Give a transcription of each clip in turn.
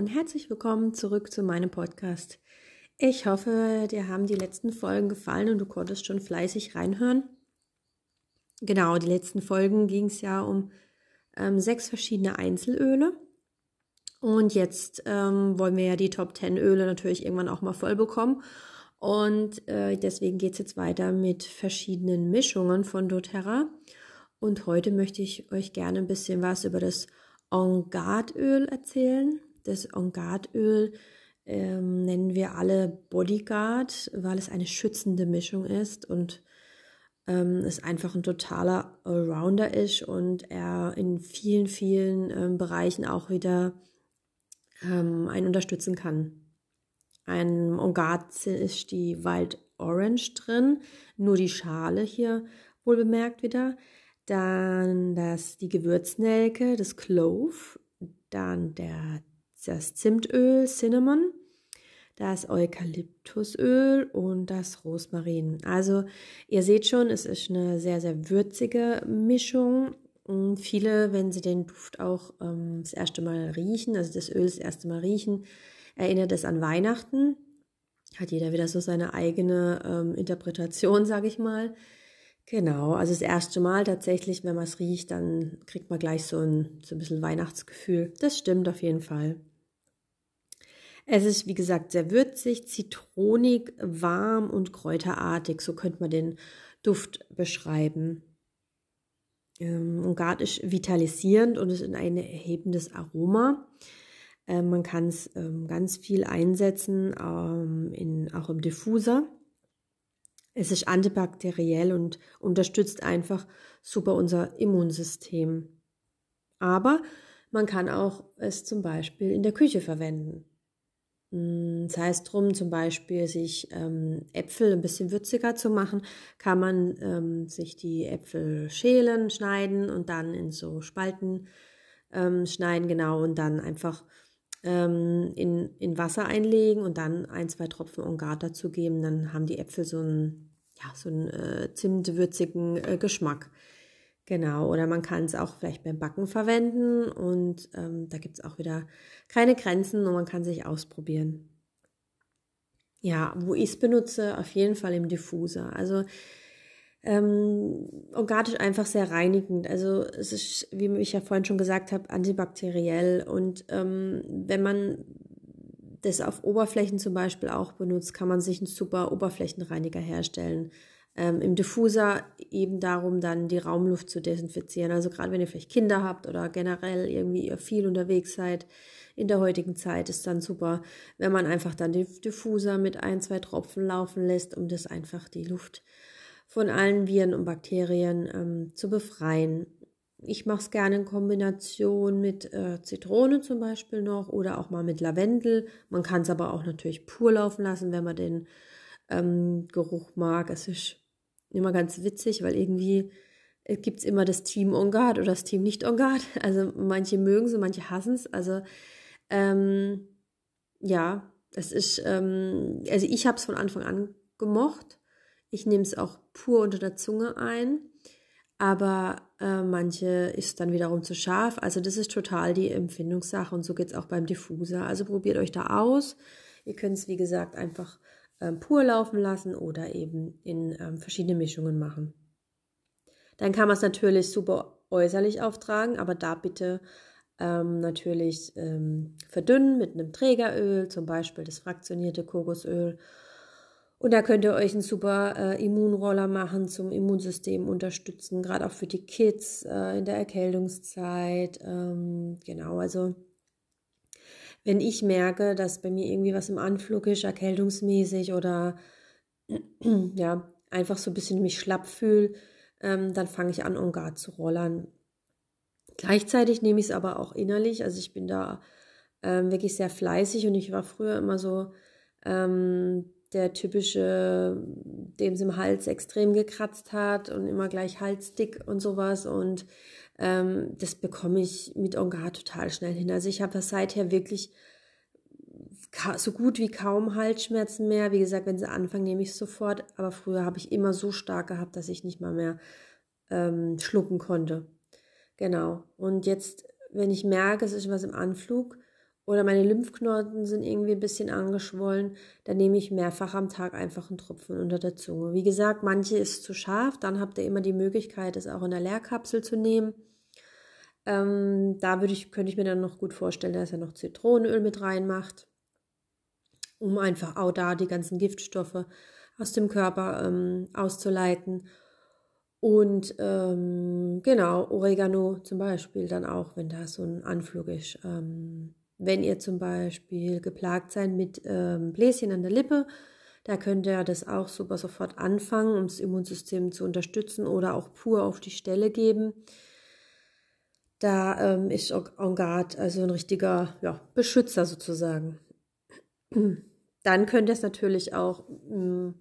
Und herzlich willkommen zurück zu meinem Podcast. Ich hoffe, dir haben die letzten Folgen gefallen und du konntest schon fleißig reinhören. Genau, die letzten Folgen ging es ja um ähm, sechs verschiedene Einzelöle. Und jetzt ähm, wollen wir ja die Top 10 Öle natürlich irgendwann auch mal voll bekommen. Und äh, deswegen geht es jetzt weiter mit verschiedenen Mischungen von doTERRA. Und heute möchte ich euch gerne ein bisschen was über das On-Guard-Öl erzählen. Das On-Guard-Öl ähm, nennen wir alle Bodyguard, weil es eine schützende Mischung ist und ähm, es einfach ein totaler Allrounder ist und er in vielen, vielen ähm, Bereichen auch wieder ähm, einen unterstützen kann. Ein On-Guard ist die Wild Orange drin, nur die Schale hier wohl bemerkt wieder. Dann das, die Gewürznelke, das Clove, dann der, das Zimtöl, Cinnamon, das Eukalyptusöl und das Rosmarin. Also ihr seht schon, es ist eine sehr, sehr würzige Mischung. Und viele, wenn sie den Duft auch ähm, das erste Mal riechen, also das Öl das erste Mal riechen, erinnert es an Weihnachten. Hat jeder wieder so seine eigene ähm, Interpretation, sage ich mal. Genau, also das erste Mal tatsächlich, wenn man es riecht, dann kriegt man gleich so ein, so ein bisschen Weihnachtsgefühl. Das stimmt auf jeden Fall. Es ist, wie gesagt, sehr würzig, zitronig, warm und kräuterartig. So könnte man den Duft beschreiben. Ähm, und Gart ist vitalisierend und ist in ein erhebendes Aroma. Ähm, man kann es ähm, ganz viel einsetzen, in, auch im Diffuser. Es ist antibakteriell und unterstützt einfach super unser Immunsystem. Aber man kann auch es zum Beispiel in der Küche verwenden. Hm, das heißt drum, zum Beispiel sich ähm, Äpfel ein bisschen würziger zu machen, kann man ähm, sich die Äpfel schälen, schneiden und dann in so Spalten ähm, schneiden, genau, und dann einfach ähm, in, in Wasser einlegen und dann ein, zwei Tropfen Ongat dazu geben. Dann haben die Äpfel so einen, ja, so einen äh, zimtwürzigen äh, Geschmack. Genau, oder man kann es auch vielleicht beim Backen verwenden und ähm, da gibt es auch wieder keine Grenzen und man kann sich ausprobieren. Ja, wo ich es benutze, auf jeden Fall im Diffuser. Also ähm, organisch einfach sehr reinigend. Also es ist, wie ich ja vorhin schon gesagt habe, antibakteriell. Und ähm, wenn man das auf Oberflächen zum Beispiel auch benutzt, kann man sich einen super Oberflächenreiniger herstellen. Ähm, Im Diffuser eben darum, dann die Raumluft zu desinfizieren. Also gerade wenn ihr vielleicht Kinder habt oder generell irgendwie ihr viel unterwegs seid, in der heutigen Zeit ist dann super, wenn man einfach dann den Diffuser mit ein, zwei Tropfen laufen lässt, um das einfach die Luft von allen Viren und Bakterien ähm, zu befreien. Ich mache es gerne in Kombination mit äh, Zitrone zum Beispiel noch oder auch mal mit Lavendel. Man kann es aber auch natürlich pur laufen lassen, wenn man den ähm, Geruch mag. Es ist immer ganz witzig, weil irgendwie äh, gibt es immer das Team On Guard oder das Team nicht On Guard. Also manche mögen es, manche hassen es. Also ähm, ja, es ist, ähm, also ich habe es von Anfang an gemocht. Ich nehme es auch pur unter der Zunge ein, aber äh, manche ist dann wiederum zu scharf. Also das ist total die Empfindungssache und so geht es auch beim Diffuser. Also probiert euch da aus. Ihr könnt es, wie gesagt, einfach ähm, pur laufen lassen oder eben in ähm, verschiedene Mischungen machen. Dann kann man es natürlich super äußerlich auftragen, aber da bitte ähm, natürlich ähm, verdünnen mit einem Trägeröl, zum Beispiel das fraktionierte Kokosöl und da könnt ihr euch einen super äh, Immunroller machen, zum Immunsystem unterstützen, gerade auch für die Kids äh, in der Erkältungszeit. Ähm, genau, also wenn ich merke, dass bei mir irgendwie was im Anflug ist, erkältungsmäßig oder ja, einfach so ein bisschen mich schlapp fühle, ähm, dann fange ich an, Ongar zu rollern. Gleichzeitig nehme ich es aber auch innerlich, also ich bin da ähm, wirklich sehr fleißig und ich war früher immer so, ähm, der typische, dem es im Hals extrem gekratzt hat und immer gleich halsdick und sowas. Und ähm, das bekomme ich mit Ongar total schnell hin. Also ich habe das seither wirklich so gut wie kaum Halsschmerzen mehr. Wie gesagt, wenn sie anfangen, nehme ich es sofort. Aber früher habe ich immer so stark gehabt, dass ich nicht mal mehr ähm, schlucken konnte. Genau. Und jetzt, wenn ich merke, es ist was im Anflug oder meine Lymphknoten sind irgendwie ein bisschen angeschwollen, dann nehme ich mehrfach am Tag einfach einen Tropfen unter der Zunge. Wie gesagt, manche ist zu scharf, dann habt ihr immer die Möglichkeit, es auch in der Leerkapsel zu nehmen. Ähm, da würde ich, könnte ich mir dann noch gut vorstellen, dass er noch Zitronenöl mit reinmacht, um einfach auch da die ganzen Giftstoffe aus dem Körper ähm, auszuleiten. Und ähm, genau, Oregano zum Beispiel dann auch, wenn da so ein Anflug ist. Ähm, wenn ihr zum Beispiel geplagt seid mit ähm, Bläschen an der Lippe, da könnt ihr das auch super sofort anfangen, um das Immunsystem zu unterstützen oder auch pur auf die Stelle geben. Da ähm, ist En Garde also ein richtiger ja, Beschützer sozusagen. Dann könnt ihr es natürlich auch mh, mm,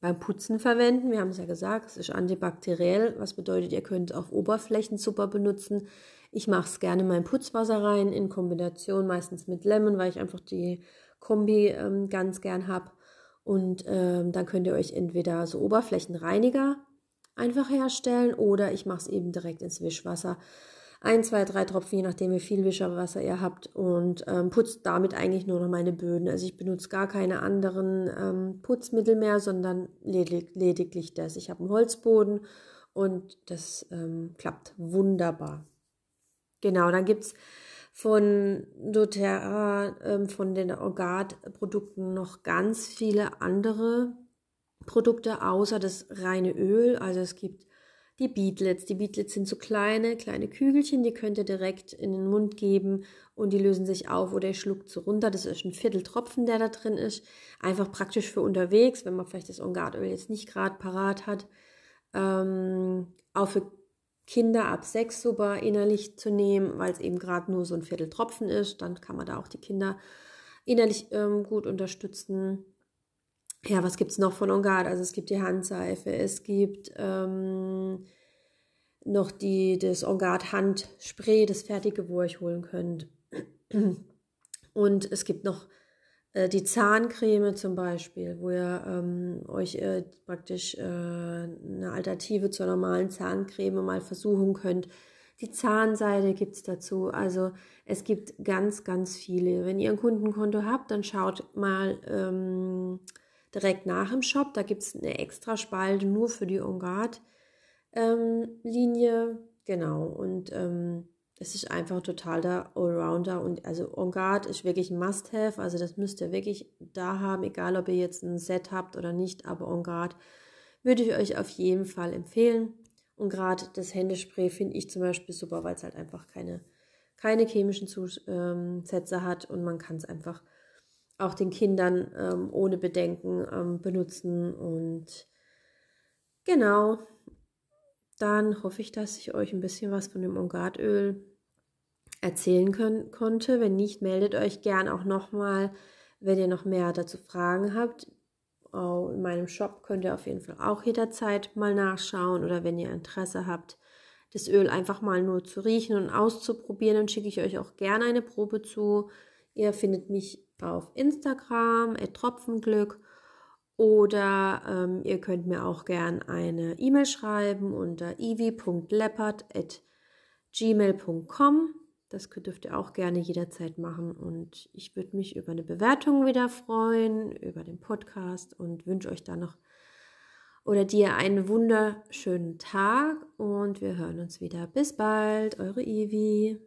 beim Putzen verwenden. Wir haben es ja gesagt, es ist antibakteriell, was bedeutet, ihr könnt auf Oberflächen super benutzen. Ich mache es gerne in mein Putzwasser rein, in Kombination meistens mit Lemon, weil ich einfach die Kombi ähm, ganz gern habe. Und ähm, dann könnt ihr euch entweder so Oberflächenreiniger einfach herstellen oder ich mache es eben direkt ins Wischwasser. Ein, zwei, drei Tropfen, je nachdem, wie viel Wischerwasser ihr habt und ähm, putzt damit eigentlich nur noch meine Böden. Also ich benutze gar keine anderen ähm, Putzmittel mehr, sondern ledig lediglich das. Ich habe einen Holzboden und das ähm, klappt wunderbar. Genau, dann gibt es von doTERRA, ähm, von den Orgat-Produkten noch ganz viele andere Produkte außer das reine Öl. Also es gibt die Beetlets. Die Beetlets sind so kleine, kleine Kügelchen, die könnt ihr direkt in den Mund geben und die lösen sich auf oder ihr schluckt so runter. Das ist ein Vierteltropfen, der da drin ist. Einfach praktisch für unterwegs, wenn man vielleicht das Orgatöl jetzt nicht gerade parat hat. Ähm, auch für Kinder ab sechs super innerlich zu nehmen, weil es eben gerade nur so ein Vierteltropfen ist. Dann kann man da auch die Kinder innerlich ähm, gut unterstützen. Ja, was gibt es noch von Ongard? Also es gibt die Handseife, es gibt ähm, noch die, das Ongard Handspray, das fertige, wo ihr euch holen könnt. Und es gibt noch äh, die Zahncreme zum Beispiel, wo ihr ähm, euch äh, praktisch äh, eine Alternative zur normalen Zahncreme mal versuchen könnt. Die Zahnseide gibt es dazu. Also es gibt ganz, ganz viele. Wenn ihr ein Kundenkonto habt, dann schaut mal ähm, direkt nach im Shop. Da gibt es eine extra Spalte nur für die Ongard-Linie. Ähm, genau. Und ähm, es ist einfach total der Allrounder und also On Guard ist wirklich ein Must-Have, also das müsst ihr wirklich da haben, egal ob ihr jetzt ein Set habt oder nicht, aber On Guard würde ich euch auf jeden Fall empfehlen. Und gerade das Händespray finde ich zum Beispiel super, weil es halt einfach keine, keine chemischen Zusätze ähm, hat und man kann es einfach auch den Kindern ähm, ohne Bedenken ähm, benutzen. Und genau, dann hoffe ich, dass ich euch ein bisschen was von dem Ongardöl erzählen können, konnte. Wenn nicht, meldet euch gern auch nochmal, wenn ihr noch mehr dazu Fragen habt. In meinem Shop könnt ihr auf jeden Fall auch jederzeit mal nachschauen oder wenn ihr Interesse habt, das Öl einfach mal nur zu riechen und auszuprobieren, dann schicke ich euch auch gerne eine Probe zu. Ihr findet mich auf Instagram, Tropfenglück oder ähm, ihr könnt mir auch gern eine E-Mail schreiben unter ivi.leppert.gmail.com. Das dürft ihr auch gerne jederzeit machen. Und ich würde mich über eine Bewertung wieder freuen, über den Podcast und wünsche euch dann noch oder dir einen wunderschönen Tag und wir hören uns wieder. Bis bald, eure Ivi.